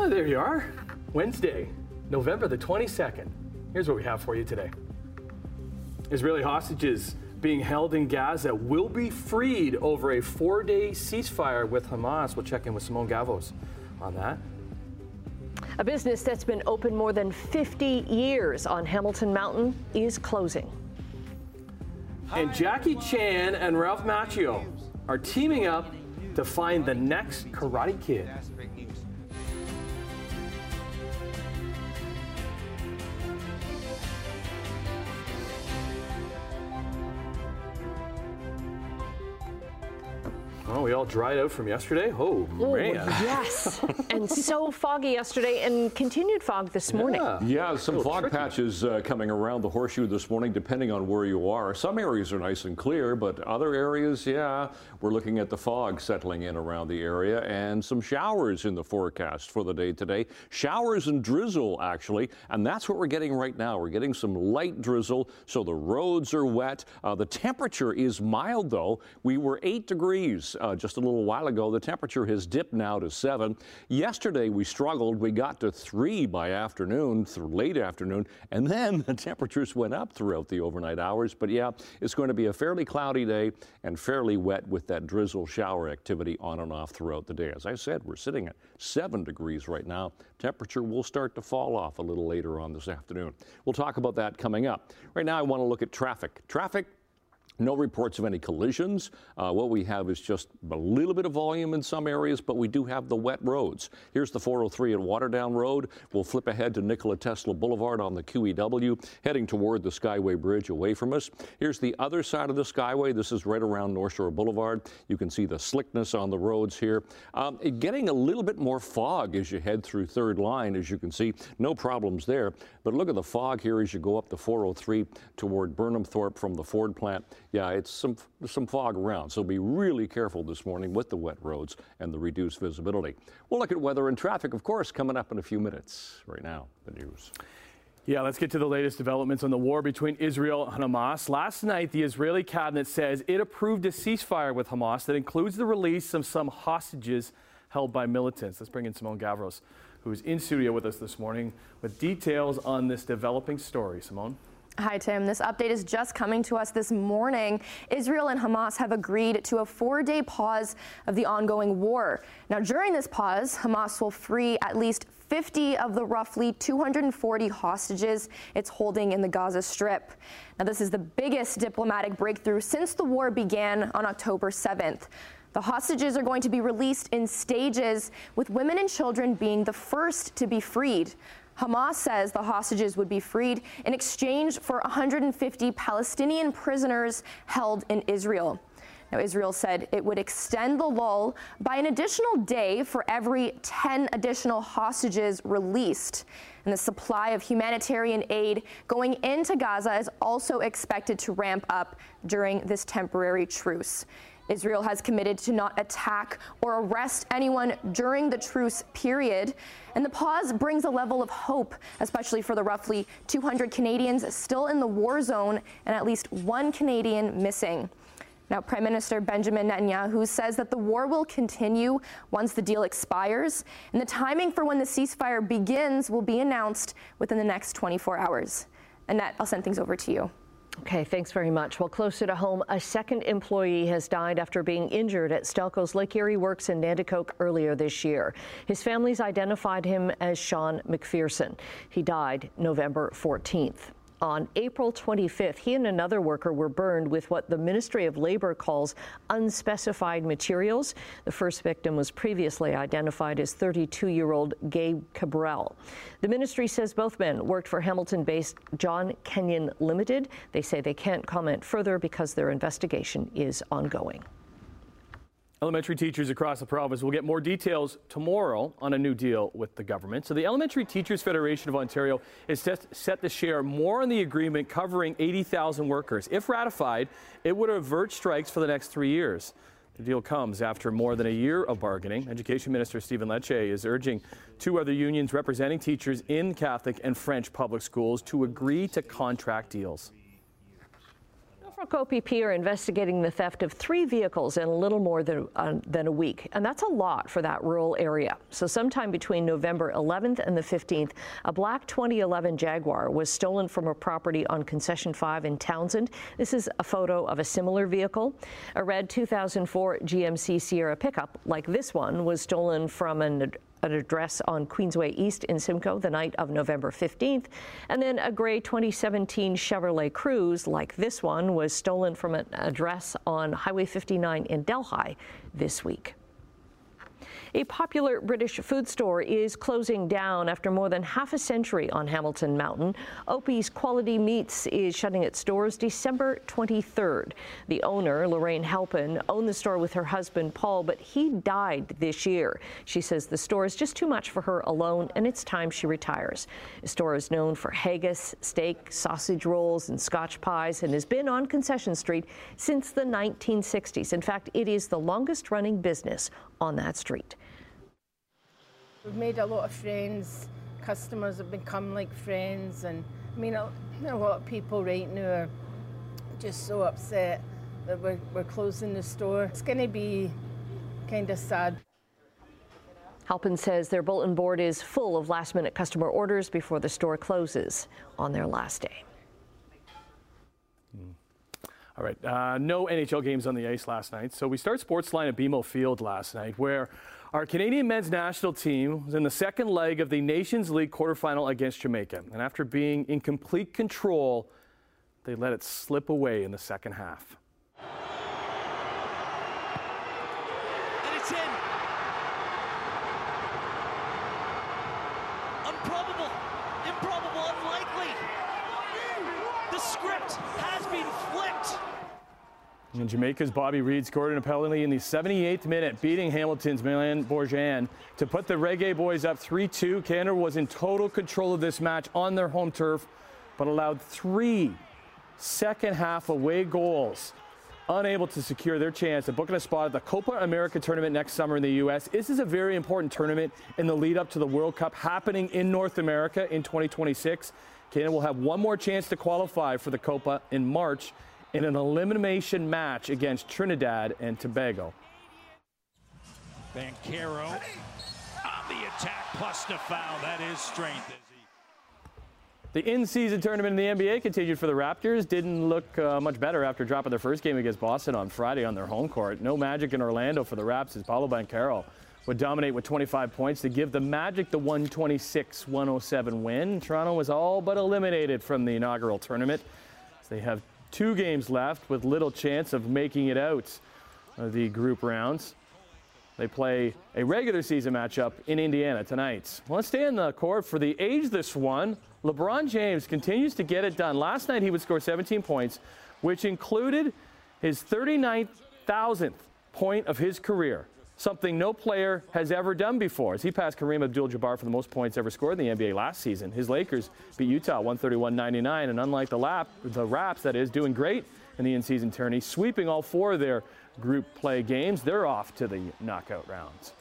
Oh, there you are. Wednesday, November the 22nd. Here's what we have for you today. Israeli hostages being held in Gaza will be freed over a four day ceasefire with Hamas. We'll check in with Simone Gavos on that. A business that's been open more than 50 years on Hamilton Mountain is closing. And Jackie Chan and Ralph Macchio are teaming up to find the next Karate Kid. Oh, we all dried out from yesterday. Oh, Oh, man. yes. and so foggy yesterday and continued fog this morning. Yeah. Yeah, some fog tricky. patches uh, coming around the horseshoe this morning, depending on where you are. Some areas are nice and clear, but other areas, yeah, we're looking at the fog settling in around the area and some showers in the forecast for the day today. Showers and drizzle, actually, and that's what we're getting right now. We're getting some light drizzle, so the roads are wet. Uh, the temperature is mild, though. We were eight degrees uh, just a little while ago. The temperature has dipped now to seven. Yesterday we struggled. We got to three by afternoon, late afternoon, and then the temperatures went up throughout the overnight hours. But yeah, it's going to be a fairly cloudy day and fairly wet with that drizzle shower activity on and off throughout the day. As I said, we're sitting at seven degrees right now. Temperature will start to fall off a little later on this afternoon. We'll talk about that coming up. Right now, I want to look at traffic. Traffic no reports of any collisions. Uh, what we have is just a little bit of volume in some areas, but we do have the wet roads. Here's the 403 at Waterdown Road. We'll flip ahead to Nikola Tesla Boulevard on the QEW, heading toward the Skyway Bridge away from us. Here's the other side of the Skyway. This is right around North Shore Boulevard. You can see the slickness on the roads here. Um, getting a little bit more fog as you head through third line, as you can see. No problems there. But look at the fog here as you go up the 403 toward Burnhamthorpe from the Ford plant. Yeah, it's some some fog around, so be really careful this morning with the wet roads and the reduced visibility. We'll look at weather and traffic, of course, coming up in a few minutes. Right now, the news. Yeah, let's get to the latest developments on the war between Israel and Hamas. Last night, the Israeli cabinet says it approved a ceasefire with Hamas that includes the release of some hostages held by militants. Let's bring in Simone Gavros, who's in studio with us this morning with details on this developing story. Simone? Hi, Tim. This update is just coming to us this morning. Israel and Hamas have agreed to a four day pause of the ongoing war. Now, during this pause, Hamas will free at least 50 of the roughly 240 hostages it's holding in the Gaza Strip. Now, this is the biggest diplomatic breakthrough since the war began on October 7th. The hostages are going to be released in stages, with women and children being the first to be freed. Hamas says the hostages would be freed in exchange for 150 Palestinian prisoners held in Israel. Now, Israel said it would extend the lull by an additional day for every 10 additional hostages released. And the supply of humanitarian aid going into Gaza is also expected to ramp up during this temporary truce. Israel has committed to not attack or arrest anyone during the truce period. And the pause brings a level of hope, especially for the roughly 200 Canadians still in the war zone and at least one Canadian missing. Now, Prime Minister Benjamin Netanyahu says that the war will continue once the deal expires, and the timing for when the ceasefire begins will be announced within the next 24 hours. Annette, I'll send things over to you. Okay, thanks very much. Well, closer to home, a second employee has died after being injured at Stelco's Lake Erie Works in Nanticoke earlier this year. His family's identified him as Sean McPherson. He died November 14th. On April 25th, he and another worker were burned with what the Ministry of Labor calls unspecified materials. The first victim was previously identified as 32 year old Gabe Cabral. The ministry says both men worked for Hamilton based John Kenyon Limited. They say they can't comment further because their investigation is ongoing. Elementary teachers across the province will get more details tomorrow on a new deal with the government. So, the Elementary Teachers Federation of Ontario is set, to share more on the agreement covering 80,000 workers. If ratified, it would avert strikes for the next three years. The deal comes after more than a year of bargaining. Education Minister Stephen Lecce is urging two other unions representing teachers in Catholic and French public schools to agree to contract deals. Norfolk OPP are investigating the theft of three vehicles in a little more than, uh, than a week, and that's a lot for that rural area. So, sometime between November 11th and the 15th, a black 2011 Jaguar was stolen from a property on Concession 5 in Townsend. This is a photo of a similar vehicle. A red 2004 GMC Sierra pickup, like this one, was stolen from an an address on Queensway East in Simcoe the night of November 15th. And then a gray 2017 Chevrolet Cruze, like this one, was stolen from an address on Highway 59 in Delhi this week. A popular British food store is closing down after more than half a century on Hamilton Mountain. Opie's Quality Meats is shutting its doors December 23rd. The owner, Lorraine Halpin, owned the store with her husband Paul, but he died this year. She says the store is just too much for her alone and it's time she retires. The store is known for haggis, steak, sausage rolls, and scotch pies and has been on Concession Street since the 1960s. In fact, it is the longest running business on that street. We've made a lot of friends. Customers have become like friends, and I mean, a, a lot of people right now are just so upset that we're, we're closing the store. It's going to be kind of sad. Halpin says their bulletin board is full of last minute customer orders before the store closes on their last day. All right, uh, no NHL games on the ice last night. So we start Sportsline at BMO Field last night, where our Canadian men's national team was in the second leg of the Nations League quarterfinal against Jamaica. And after being in complete control, they let it slip away in the second half. And Jamaica's Bobby Reid scored an penalty in the 78th minute, beating Hamilton's Milan Borjan to put the Reggae Boys up 3-2. Canada was in total control of this match on their home turf, but allowed three second half away goals, unable to secure their chance of booking a spot at the Copa America tournament next summer in the U.S. This is a very important tournament in the lead up to the World Cup happening in North America in 2026. Canada will have one more chance to qualify for the Copa in March in an elimination match against Trinidad and Tobago. Banchero on the attack plus the foul. That is strength. The in-season tournament in the NBA continued for the Raptors. Didn't look uh, much better after dropping their first game against Boston on Friday on their home court. No magic in Orlando for the Raps as Paolo Banchero would dominate with 25 points to give the Magic the 126-107 win. Toronto was all but eliminated from the inaugural tournament. They have two games left with little chance of making it out of the group rounds. They play a regular season matchup in Indiana tonight. Well, let's stay in the court for the age this one. LeBron James continues to get it done. Last night he would score 17 points, which included his 39,000th point of his career something no player has ever done before. As he passed Kareem Abdul-Jabbar for the most points ever scored in the NBA last season. His Lakers beat Utah 131-99, and unlike the lap, the Raps, that is, doing great in the in-season tourney, sweeping all four of their group play games, they're off to the knockout rounds.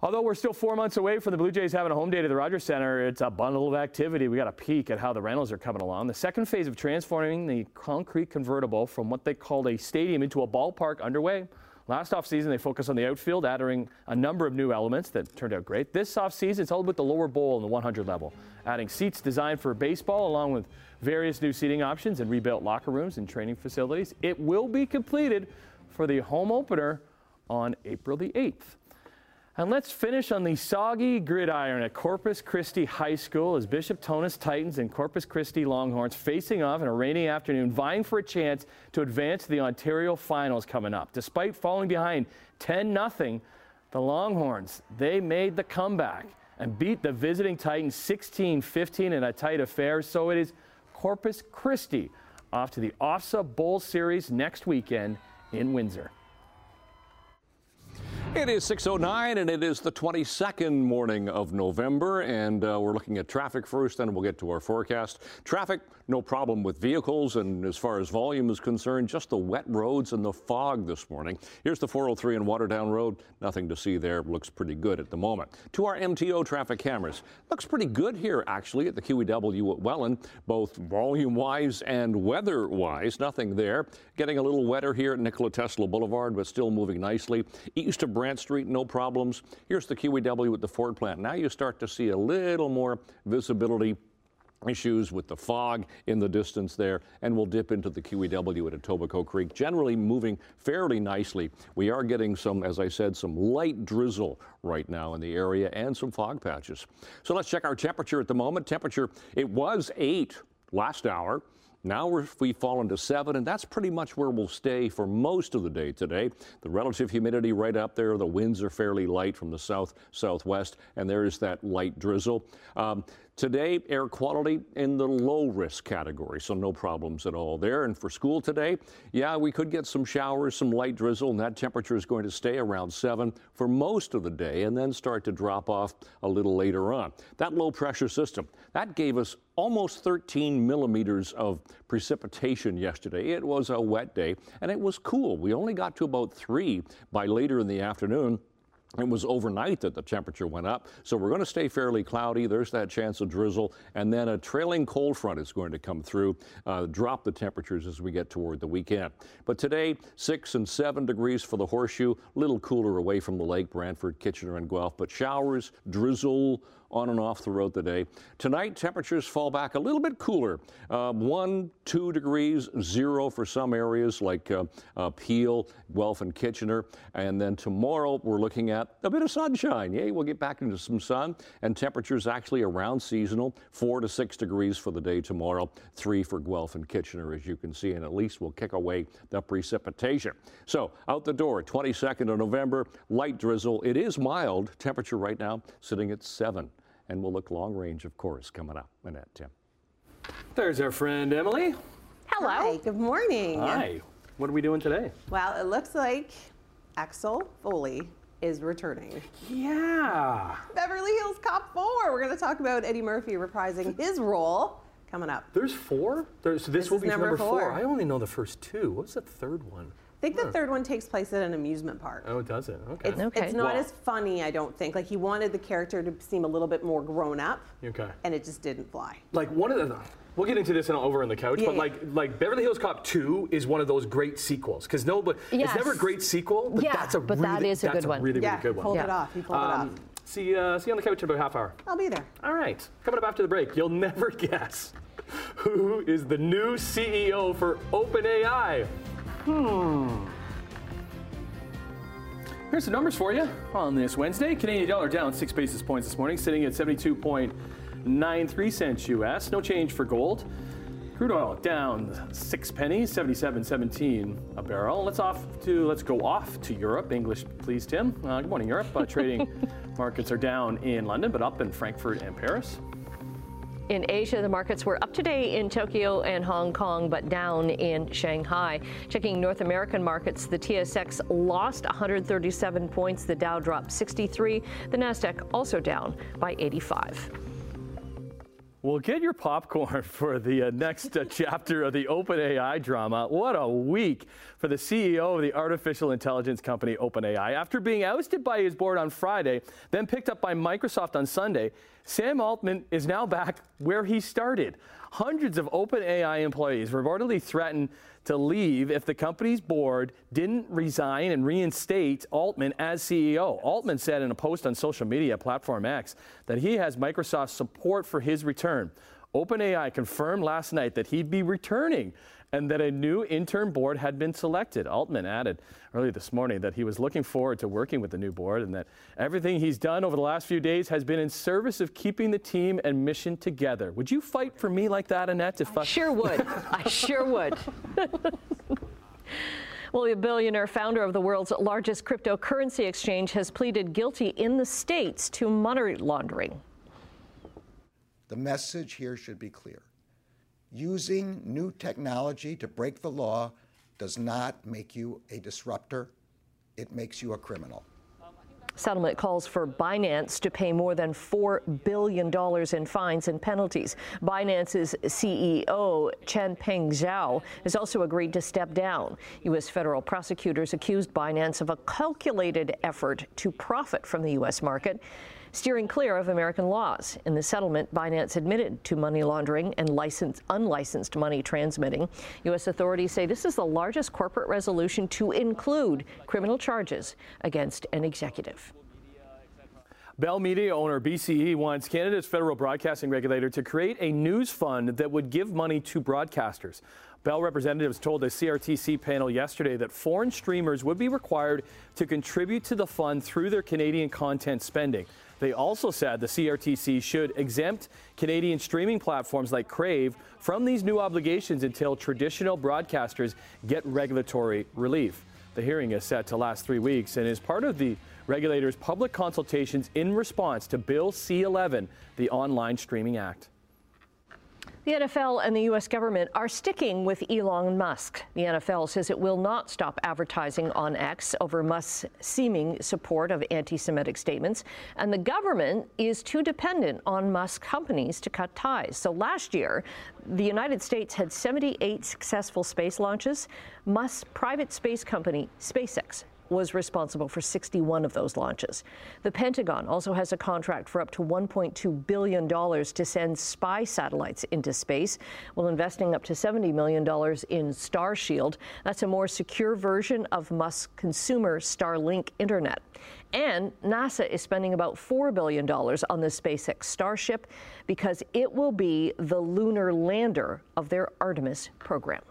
Although we're still four months away from the Blue Jays having a home day to the Rogers Center, it's a bundle of activity. We got a peek at how the rentals are coming along. The second phase of transforming the concrete convertible from what they called a stadium into a ballpark underway. Last offseason, they focused on the outfield, adding a number of new elements that turned out great. This offseason, it's all about the lower bowl and the 100 level, adding seats designed for baseball along with various new seating options and rebuilt locker rooms and training facilities. It will be completed for the home opener on April the 8th. And let's finish on the soggy gridiron at Corpus Christi High School as Bishop Tonnos Titans and Corpus Christi Longhorns facing off in a rainy afternoon, vying for a chance to advance to the Ontario Finals coming up. Despite falling behind 10 0, the Longhorns, they made the comeback and beat the visiting Titans 16-15 in a tight affair. So it is Corpus Christi off to the OFSAA Bowl Series next weekend in Windsor. It is 6.09 and it is the 22nd morning of November and uh, we're looking at traffic first then we'll get to our forecast. Traffic, no problem with vehicles and as far as volume is concerned, just the wet roads and the fog this morning. Here's the 403 and Waterdown Road. Nothing to see there. Looks pretty good at the moment. To our MTO traffic cameras. Looks pretty good here actually at the QEW at Welland, both volume wise and weather wise. Nothing there. Getting a little wetter here at Nikola Tesla Boulevard but still moving nicely. East of Brant Street, no problems. Here's the QEW at the Ford plant. Now you start to see a little more visibility issues with the fog in the distance there, and we'll dip into the QEW at Etobicoke Creek, generally moving fairly nicely. We are getting some, as I said, some light drizzle right now in the area and some fog patches. So let's check our temperature at the moment. Temperature, it was 8 last hour. Now we've fallen to seven, and that's pretty much where we'll stay for most of the day today. The relative humidity right up there. The winds are fairly light from the south southwest, and there is that light drizzle. Um, Today, air quality in the low risk category, so no problems at all there. And for school today, yeah, we could get some showers, some light drizzle, and that temperature is going to stay around 7 for most of the day and then start to drop off a little later on. That low pressure system, that gave us almost 13 millimeters of precipitation yesterday. It was a wet day and it was cool. We only got to about 3 by later in the afternoon. It was overnight that the temperature went up, so we're going to stay fairly cloudy. There's that chance of drizzle, and then a trailing cold front is going to come through, uh, drop the temperatures as we get toward the weekend. But today, six and seven degrees for the horseshoe, little cooler away from the lake, Brantford, Kitchener, and Guelph, but showers, drizzle, on and off the road today. Tonight, temperatures fall back a little bit cooler. Uh, one, two degrees, zero for some areas like uh, uh, Peel, Guelph, and Kitchener. And then tomorrow, we're looking at a bit of sunshine. Yay, we'll get back into some sun. And temperatures actually around seasonal, four to six degrees for the day tomorrow, three for Guelph and Kitchener, as you can see. And at least we'll kick away the precipitation. So out the door, 22nd of November, light drizzle. It is mild. Temperature right now sitting at seven and we'll look long range, of course, coming up. Annette, Tim. There's our friend Emily. Hello. Hi, good morning. Hi. What are we doing today? Well, it looks like Axel Foley is returning. Yeah. Beverly Hills Cop 4. We're going to talk about Eddie Murphy reprising his role coming up. There's four? There's, so this, this will be number, number four. four. I only know the first two. What's the third one? I think the third one takes place at an amusement park. Oh, it does it? Okay. It's, Okay. it's not Wow. as funny, I don't think. Like he wanted the character to seem a little bit more grown up, Okay. and it just didn't fly. Like one of the. We'll get into this in, over on the couch, Yeah, but yeah. like like Beverly Hills Cop 2 is one of those great sequels because no, but Yes. it's never a great sequel, but Yeah, that's a but really, that is a that's good one. really, yeah, really good one. pulled Yeah. it off. He pulled it Um, off. see, uh, see you on the couch in about a half hour. I'll be there. All right, coming up after the break, you'll never guess who is the new CEO for OpenAI. Hmm. Here's the numbers for you on this Wednesday. Canadian dollar down six basis points this morning, sitting at 72.93 cents US. No change for gold. Crude oil down six pennies, 77.17 a barrel. Let's off to let's go off to Europe. English, please, Tim. Uh, good morning, Europe. Uh, trading markets are down in London, but up in Frankfurt and Paris. In Asia, the markets were up today in Tokyo and Hong Kong, but down in Shanghai. Checking North American markets, the TSX lost 137 points, the Dow dropped 63, the Nasdaq also down by 85. Well, get your popcorn for the uh, next uh, chapter of the OpenAI drama. What a week for the CEO of the artificial intelligence company OpenAI. After being ousted by his board on Friday, then picked up by Microsoft on Sunday, Sam Altman is now back where he started. Hundreds of OpenAI employees reportedly threatened to leave if the company's board didn't resign and reinstate Altman as CEO. Altman said in a post on social media platform X that he has Microsoft's support for his return. OpenAI confirmed last night that he'd be returning and that a new interim board had been selected. Altman added earlier this morning that he was looking forward to working with the new board and that everything he's done over the last few days has been in service of keeping the team and mission together. Would you fight for me like that, Annette? If I, Sure would. I sure would. Well, the billionaire founder of the world's largest cryptocurrency exchange has pleaded guilty in the States to money laundering. The message here should be clear. Using new technology to break the law does not make you a disruptor, it makes you a criminal. Settlement calls for Binance to pay more than $4 billion in fines and penalties. Binance's CEO, Changpeng Zhao, has also agreed to step down. U.S. federal prosecutors accused Binance of a calculated effort to profit from the U.S. market steering clear of American laws. In the settlement, Binance admitted to money laundering and license, unlicensed money transmitting. U.S. authorities say this is the largest corporate resolution to include criminal charges against an executive. Bell Media owner BCE wants Canada's federal broadcasting regulator to create a news fund that would give money to broadcasters. Bell representatives told the CRTC panel yesterday that foreign streamers would be required to contribute to the fund through their Canadian content spending. They also said the CRTC should exempt Canadian streaming platforms like Crave from these new obligations until traditional broadcasters get regulatory relief. The hearing is set to last three weeks and is part of the regulator's public consultations in response to Bill C 11, the Online Streaming Act. The NFL and the U.S. government are sticking with Elon Musk. The NFL says it will not stop advertising on X over Musk's seeming support of anti Semitic statements. And the government is too dependent on Musk companies to cut ties. So last year, the United States had 78 successful space launches. Musk's private space company, SpaceX, was responsible for 61 of those launches. The Pentagon also has a contract for up to $1.2 billion to send spy satellites into space, while investing up to $70 million in Starshield. That's a more secure version of Musk's consumer Starlink internet. And NASA is spending about $4 billion on the SpaceX Starship because it will be the lunar lander of their Artemis program.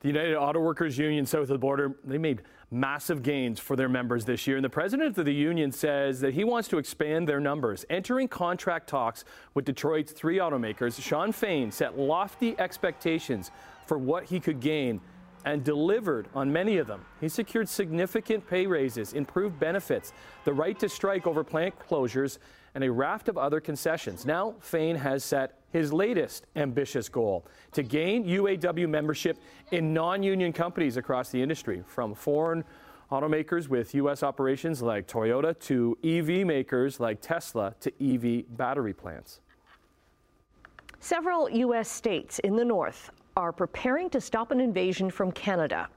The United Auto Workers Union south of the border, they made massive gains for their members this year. And the president of the union says that he wants to expand their numbers. Entering contract talks with Detroit's three automakers, Shawn Fain set lofty expectations for what he could gain and delivered on many of them. He secured significant pay raises, improved benefits, the right to strike over plant closures, and a raft of other concessions. Now, Fain has set his latest ambitious goal to gain UAW membership in non union companies across the industry, from foreign automakers with U.S. operations like Toyota to EV makers like Tesla to EV battery plants. Several U.S. states in the north are preparing to stop an invasion from Canada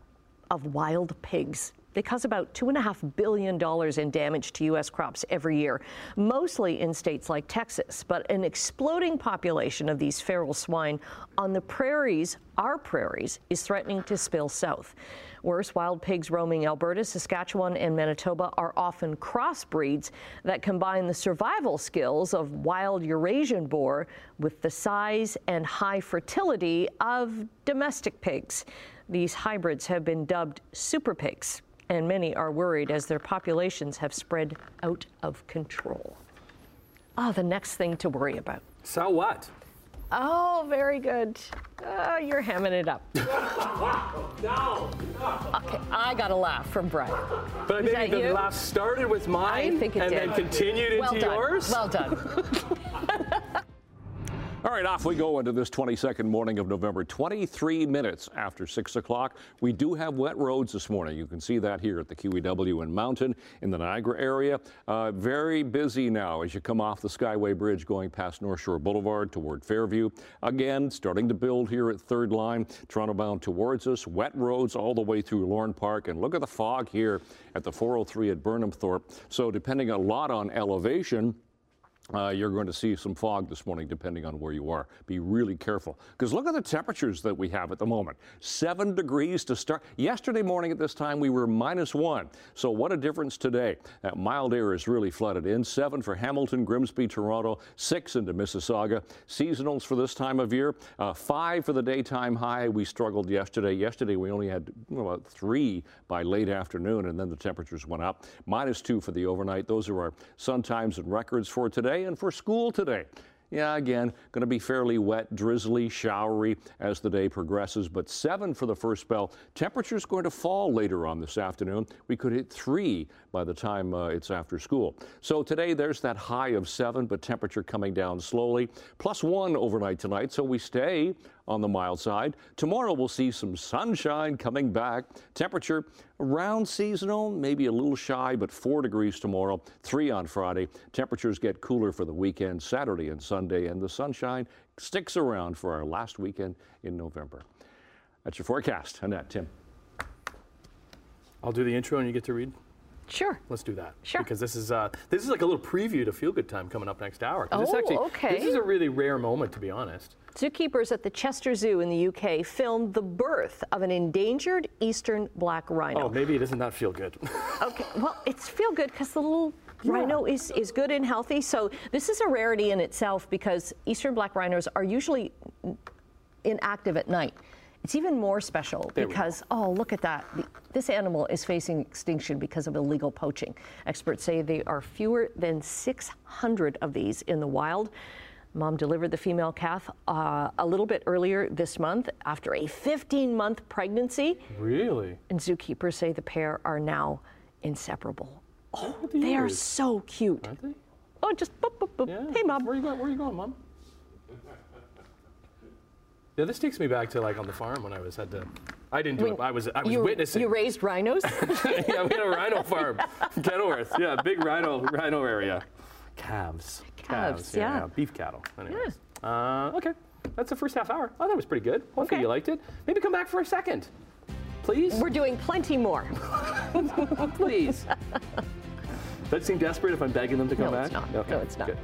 of wild pigs. They cause about $2.5 billion in damage to U.S. crops every year, mostly in states like Texas. But an exploding population of these feral swine on the prairies, our prairies, is threatening to spill south. Worse, wild pigs roaming Alberta, Saskatchewan, and Manitoba are often crossbreeds that combine the survival skills of wild Eurasian boar with the size and high fertility of domestic pigs. These hybrids have been dubbed super pigs and many are worried as their populations have spread out of control. Oh, the next thing to worry about. So what? Oh, very good. Oh, you're hamming it up. no, Okay, I got a laugh from Brian. But I think the you? laugh started with mine and did. then continued well into done. yours. Well done. All right, off we go into this 22nd morning of November, 23 minutes after 6 o'clock. We do have wet roads this morning. You can see that here at the QEW and Mountain in the Niagara area. Uh, very busy now as you come off the Skyway Bridge going past North Shore Boulevard toward Fairview. Again, starting to build here at Third Line, Toronto bound towards us. Wet roads all the way through Lorne Park. And look at the fog here at the 403 at Burnhamthorpe. So depending a lot on elevation, uh, you're going to see some fog this morning, depending on where you are. Be really careful. Because look at the temperatures that we have at the moment. Seven degrees to start. Yesterday morning at this time, we were minus one. So, what a difference today. That mild air is really flooded in. Seven for Hamilton, Grimsby, Toronto, six into Mississauga. Seasonals for this time of year. Uh, five for the daytime high. We struggled yesterday. Yesterday, we only had about three by late afternoon, and then the temperatures went up. Minus two for the overnight. Those are our sun times and records for today and for school today. Yeah, again, going to be fairly wet, drizzly, showery as the day progresses, but seven for the first spell. Temperature's going to fall later on this afternoon. We could hit three by the time uh, it's after school. So today there's that high of seven, but temperature coming down slowly. Plus one overnight tonight, so we stay on the mild side. Tomorrow we'll see some sunshine coming back. Temperature around seasonal, maybe a little shy, but 4 degrees tomorrow, 3 on Friday. Temperatures get cooler for the weekend, Saturday and Sunday, and the sunshine sticks around for our last weekend in November. That's your forecast. Annette, Tim. I'll do the intro and you get to read. Sure. Let's do that. Sure. Because this is uh, this is like a little preview to Feel Good Time coming up next hour. Oh, actually, okay. This is a really rare moment, to be honest. Zookeepers at the Chester Zoo in the UK filmed the birth of an endangered eastern black rhino. Oh, maybe it does not that feel good. Okay, well, it's feel good because the little rhino is, is good and healthy. So this is a rarity in itself because eastern black rhinos are usually inactive at night. It's even more special There because, oh, look at that. The- This animal is facing extinction because of illegal poaching. Experts say there are fewer than 600 of these in the wild. Mom delivered the female calf uh, a little bit earlier this month after a 15 month pregnancy. really? And zookeepers say the pair are now inseparable. Oh, they are so cute. Aren't they? Oh, just boop, boop, boop. Yeah. Hey, mom. Where are you going? Where are you going, mom? Yeah, this takes me back to like on the farm when I was had to. I didn't do When it. I was I was you, witnessing. You raised rhinos? yeah, we had a rhino farm, Kenilworth. Yeah, big rhino rhino area. Calves. Calves, yeah. Beef cattle. Anyways. Uh, okay, that's the first half hour. Oh, that was pretty good. Hopefully Okay. you liked it. Maybe come back for a second, please. We're doing plenty more. please. Does that seem desperate if I'm begging them to come back? No, back? it's not. Okay, No, it's not. good.